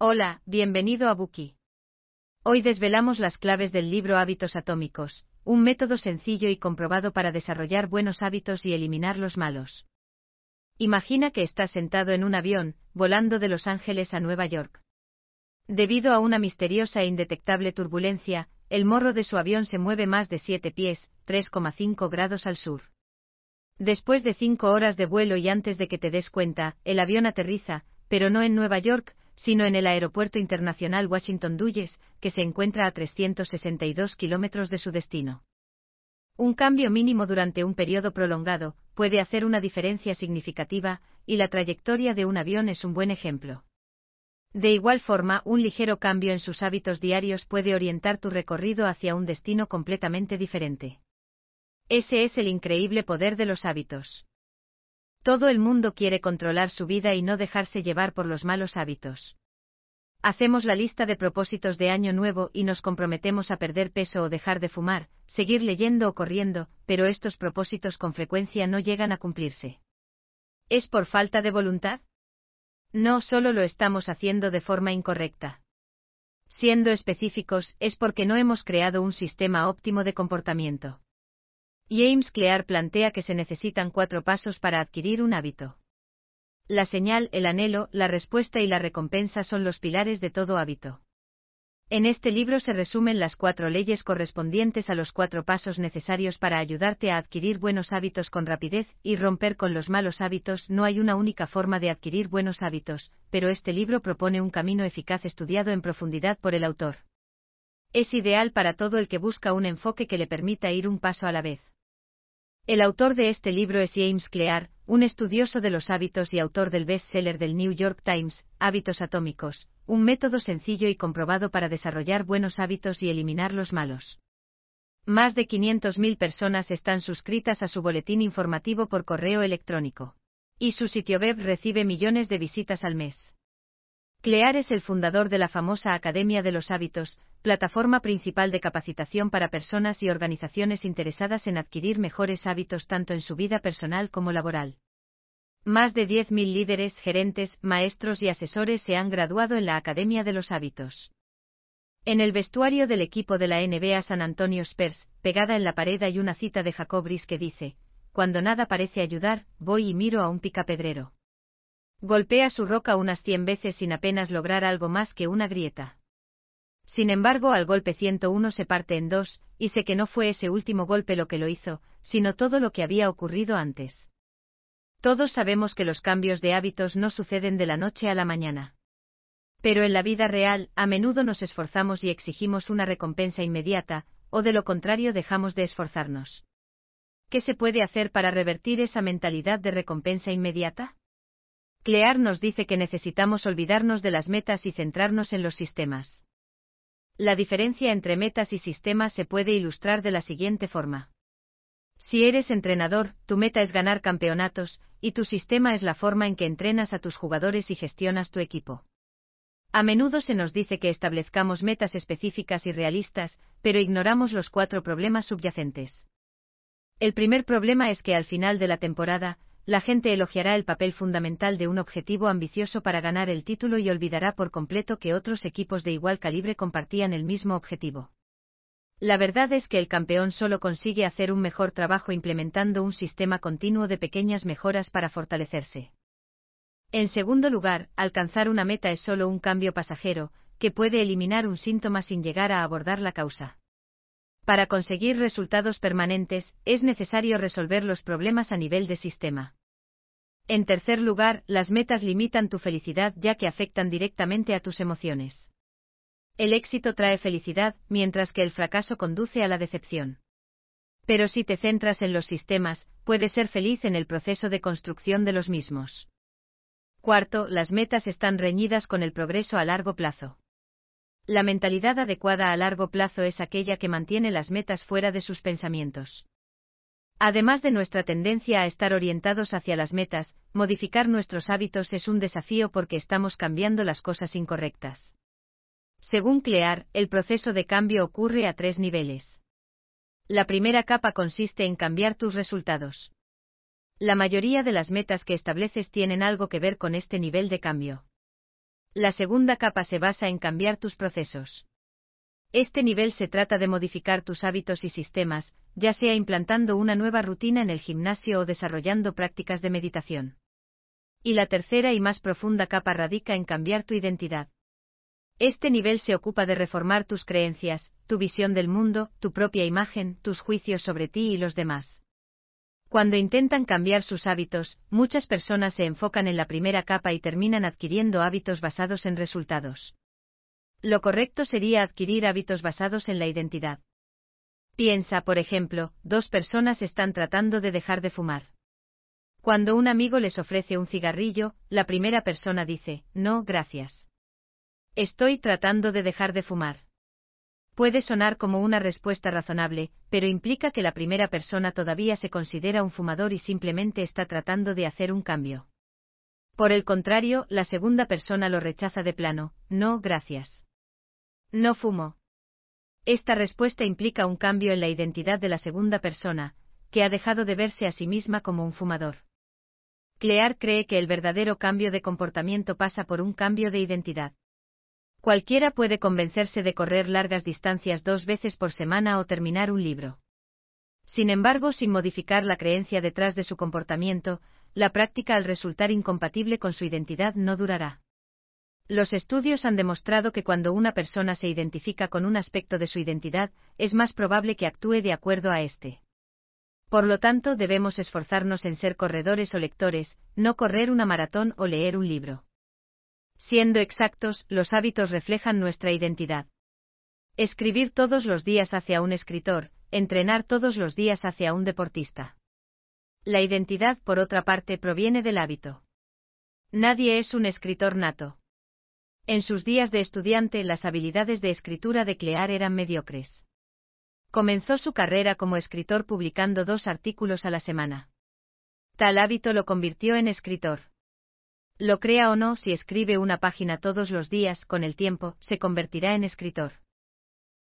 Hola, bienvenido a Buki. Hoy desvelamos las claves del libro Hábitos Atómicos, un método sencillo y comprobado para desarrollar buenos hábitos y eliminar los malos. Imagina que estás sentado en un avión, volando de Los Ángeles a Nueva York. Debido a una misteriosa e indetectable turbulencia, el morro de su avión se mueve más de 7 pies, 3,5 grados al sur. Después de cinco horas de vuelo y antes de que te des cuenta, el avión aterriza, pero no en Nueva York, sino en el Aeropuerto Internacional Washington Dulles, que se encuentra a 362 kilómetros de su destino. Un cambio mínimo durante un periodo prolongado puede hacer una diferencia significativa, y la trayectoria de un avión es un buen ejemplo. De igual forma, un ligero cambio en sus hábitos diarios puede orientar tu recorrido hacia un destino completamente diferente. Ese es el increíble poder de los hábitos. Todo el mundo quiere controlar su vida y no dejarse llevar por los malos hábitos. Hacemos la lista de propósitos de año nuevo y nos comprometemos a perder peso o dejar de fumar, seguir leyendo o corriendo, pero estos propósitos con frecuencia no llegan a cumplirse. ¿Es por falta de voluntad? No, solo lo estamos haciendo de forma incorrecta. Siendo específicos, es porque no hemos creado un sistema óptimo de comportamiento. James Clear plantea que se necesitan cuatro pasos para adquirir un hábito. La señal, el anhelo, la respuesta y la recompensa son los pilares de todo hábito. En este libro se resumen las cuatro leyes correspondientes a los cuatro pasos necesarios para ayudarte a adquirir buenos hábitos con rapidez y romper con los malos hábitos. No hay una única forma de adquirir buenos hábitos, pero este libro propone un camino eficaz estudiado en profundidad por el autor. Es ideal para todo el que busca un enfoque que le permita ir un paso a la vez. El autor de este libro es James Clear, un estudioso de los hábitos y autor del bestseller del New York Times, Hábitos Atómicos, un método sencillo y comprobado para desarrollar buenos hábitos y eliminar los malos. Más de 500.000 personas están suscritas a su boletín informativo por correo electrónico. Y su sitio web recibe millones de visitas al mes. Clear es el fundador de la famosa Academia de los Hábitos, plataforma principal de capacitación para personas y organizaciones interesadas en adquirir mejores hábitos tanto en su vida personal como laboral. Más de 10.000 líderes, gerentes, maestros y asesores se han graduado en la Academia de los Hábitos. En el vestuario del equipo de la NBA San Antonio Spurs, pegada en la pared hay una cita de Jacob que dice, Cuando nada parece ayudar, voy y miro a un picapedrero. Golpea su roca unas cien veces sin apenas lograr algo más que una grieta. Sin embargo, al golpe 101 se parte en dos, y sé que no fue ese último golpe lo que lo hizo, sino todo lo que había ocurrido antes. Todos sabemos que los cambios de hábitos no suceden de la noche a la mañana. Pero en la vida real, a menudo nos esforzamos y exigimos una recompensa inmediata, o de lo contrario dejamos de esforzarnos. ¿Qué se puede hacer para revertir esa mentalidad de recompensa inmediata? Clear nos dice que necesitamos olvidarnos de las metas y centrarnos en los sistemas. La diferencia entre metas y sistemas se puede ilustrar de la siguiente forma. Si eres entrenador, tu meta es ganar campeonatos, y tu sistema es la forma en que entrenas a tus jugadores y gestionas tu equipo. A menudo se nos dice que establezcamos metas específicas y realistas, pero ignoramos los cuatro problemas subyacentes. El primer problema es que al final de la temporada, la gente elogiará el papel fundamental de un objetivo ambicioso para ganar el título y olvidará por completo que otros equipos de igual calibre compartían el mismo objetivo. La verdad es que el campeón solo consigue hacer un mejor trabajo implementando un sistema continuo de pequeñas mejoras para fortalecerse. En segundo lugar, alcanzar una meta es solo un cambio pasajero, que puede eliminar un síntoma sin llegar a abordar la causa. Para conseguir resultados permanentes, es necesario resolver los problemas a nivel de sistema. En tercer lugar, las metas limitan tu felicidad ya que afectan directamente a tus emociones. El éxito trae felicidad, mientras que el fracaso conduce a la decepción. Pero si te centras en los sistemas, puedes ser feliz en el proceso de construcción de los mismos. Cuarto, las metas están reñidas con el progreso a largo plazo. La mentalidad adecuada a largo plazo es aquella que mantiene las metas fuera de sus pensamientos. Además de nuestra tendencia a estar orientados hacia las metas, modificar nuestros hábitos es un desafío porque estamos cambiando las cosas incorrectas. Según Clear, el proceso de cambio ocurre a tres niveles. La primera capa consiste en cambiar tus resultados. La mayoría de las metas que estableces tienen algo que ver con este nivel de cambio. La segunda capa se basa en cambiar tus procesos. Este nivel se trata de modificar tus hábitos y sistemas, ya sea implantando una nueva rutina en el gimnasio o desarrollando prácticas de meditación. Y la tercera y más profunda capa radica en cambiar tu identidad. Este nivel se ocupa de reformar tus creencias, tu visión del mundo, tu propia imagen, tus juicios sobre ti y los demás. Cuando intentan cambiar sus hábitos, muchas personas se enfocan en la primera capa y terminan adquiriendo hábitos basados en resultados. Lo correcto sería adquirir hábitos basados en la identidad. Piensa, por ejemplo, dos personas están tratando de dejar de fumar. Cuando un amigo les ofrece un cigarrillo, la primera persona dice, no, gracias. Estoy tratando de dejar de fumar. Puede sonar como una respuesta razonable, pero implica que la primera persona todavía se considera un fumador y simplemente está tratando de hacer un cambio. Por el contrario, la segunda persona lo rechaza de plano, no, gracias. No fumo. Esta respuesta implica un cambio en la identidad de la segunda persona, que ha dejado de verse a sí misma como un fumador. Clear cree que el verdadero cambio de comportamiento pasa por un cambio de identidad. Cualquiera puede convencerse de correr largas distancias dos veces por semana o terminar un libro. Sin embargo, sin modificar la creencia detrás de su comportamiento, la práctica al resultar incompatible con su identidad no durará. Los estudios han demostrado que cuando una persona se identifica con un aspecto de su identidad, es más probable que actúe de acuerdo a este. Por lo tanto, debemos esforzarnos en ser corredores o lectores, no correr una maratón o leer un libro. Siendo exactos, los hábitos reflejan nuestra identidad. Escribir todos los días hacia un escritor, entrenar todos los días hacia un deportista. La identidad, por otra parte, proviene del hábito. Nadie es un escritor nato. En sus días de estudiante, las habilidades de escritura de Clear eran mediocres. Comenzó su carrera como escritor publicando dos artículos a la semana. Tal hábito lo convirtió en escritor. Lo crea o no, si escribe una página todos los días, con el tiempo, se convertirá en escritor.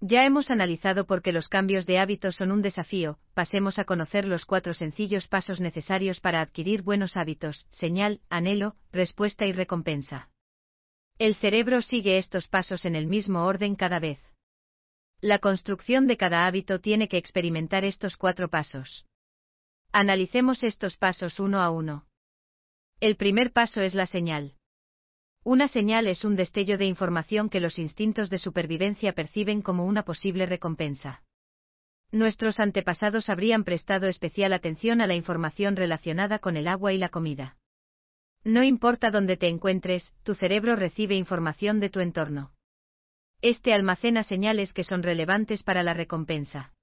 Ya hemos analizado por qué los cambios de hábitos son un desafío, pasemos a conocer los cuatro sencillos pasos necesarios para adquirir buenos hábitos, señal, anhelo, respuesta y recompensa. El cerebro sigue estos pasos en el mismo orden cada vez. La construcción de cada hábito tiene que experimentar estos cuatro pasos. Analicemos estos pasos uno a uno. El primer paso es la señal. Una señal es un destello de información que los instintos de supervivencia perciben como una posible recompensa. Nuestros antepasados habrían prestado especial atención a la información relacionada con el agua y la comida. No importa dónde te encuentres, tu cerebro recibe información de tu entorno. Este almacena señales que son relevantes para la recompensa.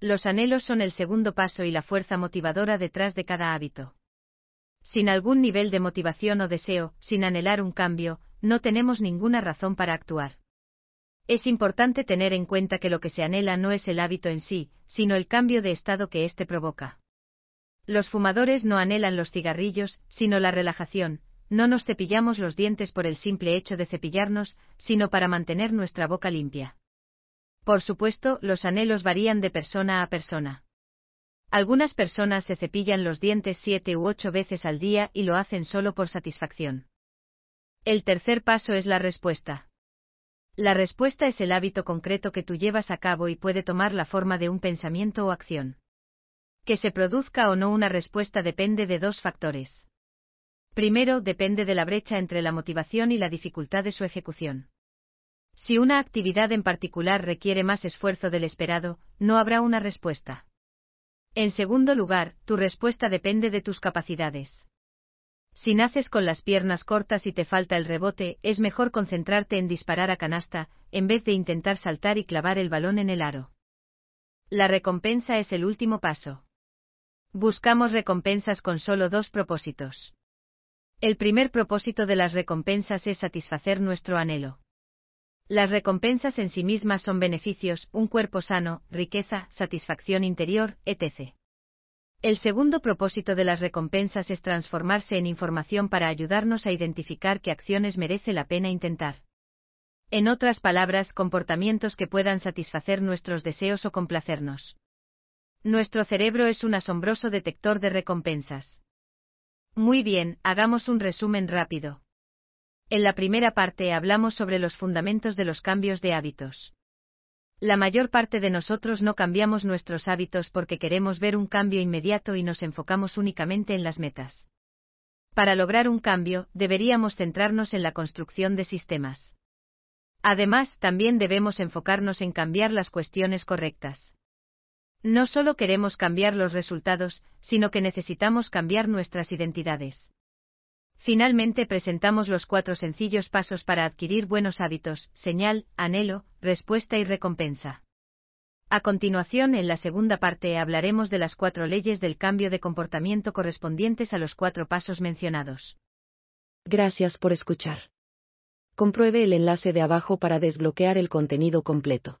Los anhelos son el segundo paso y la fuerza motivadora detrás de cada hábito. Sin algún nivel de motivación o deseo, sin anhelar un cambio, no tenemos ninguna razón para actuar. Es importante tener en cuenta que lo que se anhela no es el hábito en sí, sino el cambio de estado que éste provoca. Los fumadores no anhelan los cigarrillos, sino la relajación, no nos cepillamos los dientes por el simple hecho de cepillarnos, sino para mantener nuestra boca limpia. Por supuesto, los anhelos varían de persona a persona. Algunas personas se cepillan los dientes siete u ocho veces al día y lo hacen solo por satisfacción. El tercer paso es la respuesta. La respuesta es el hábito concreto que tú llevas a cabo y puede tomar la forma de un pensamiento o acción. Que se produzca o no una respuesta depende de dos factores. Primero, depende de la brecha entre la motivación y la dificultad de su ejecución. Si una actividad en particular requiere más esfuerzo del esperado, no habrá una respuesta. En segundo lugar, tu respuesta depende de tus capacidades. Si naces con las piernas cortas y te falta el rebote, es mejor concentrarte en disparar a canasta, en vez de intentar saltar y clavar el balón en el aro. La recompensa es el último paso. Buscamos recompensas con solo dos propósitos. El primer propósito de las recompensas es satisfacer nuestro anhelo. Las recompensas en sí mismas son beneficios, un cuerpo sano, riqueza, satisfacción interior, etc. El segundo propósito de las recompensas es transformarse en información para ayudarnos a identificar qué acciones merece la pena intentar. En otras palabras, comportamientos que puedan satisfacer nuestros deseos o complacernos. Nuestro cerebro es un asombroso detector de recompensas. Muy bien, hagamos un resumen rápido. En la primera parte hablamos sobre los fundamentos de los cambios de hábitos. La mayor parte de nosotros no cambiamos nuestros hábitos porque queremos ver un cambio inmediato y nos enfocamos únicamente en las metas. Para lograr un cambio, deberíamos centrarnos en la construcción de sistemas. Además, también debemos enfocarnos en cambiar las cuestiones correctas. No solo queremos cambiar los resultados, sino que necesitamos cambiar nuestras identidades. Finalmente presentamos los cuatro sencillos pasos para adquirir buenos hábitos, señal, anhelo, respuesta y recompensa. A continuación, en la segunda parte hablaremos de las cuatro leyes del cambio de comportamiento correspondientes a los cuatro pasos mencionados. Gracias por escuchar. Compruebe el enlace de abajo para desbloquear el contenido completo.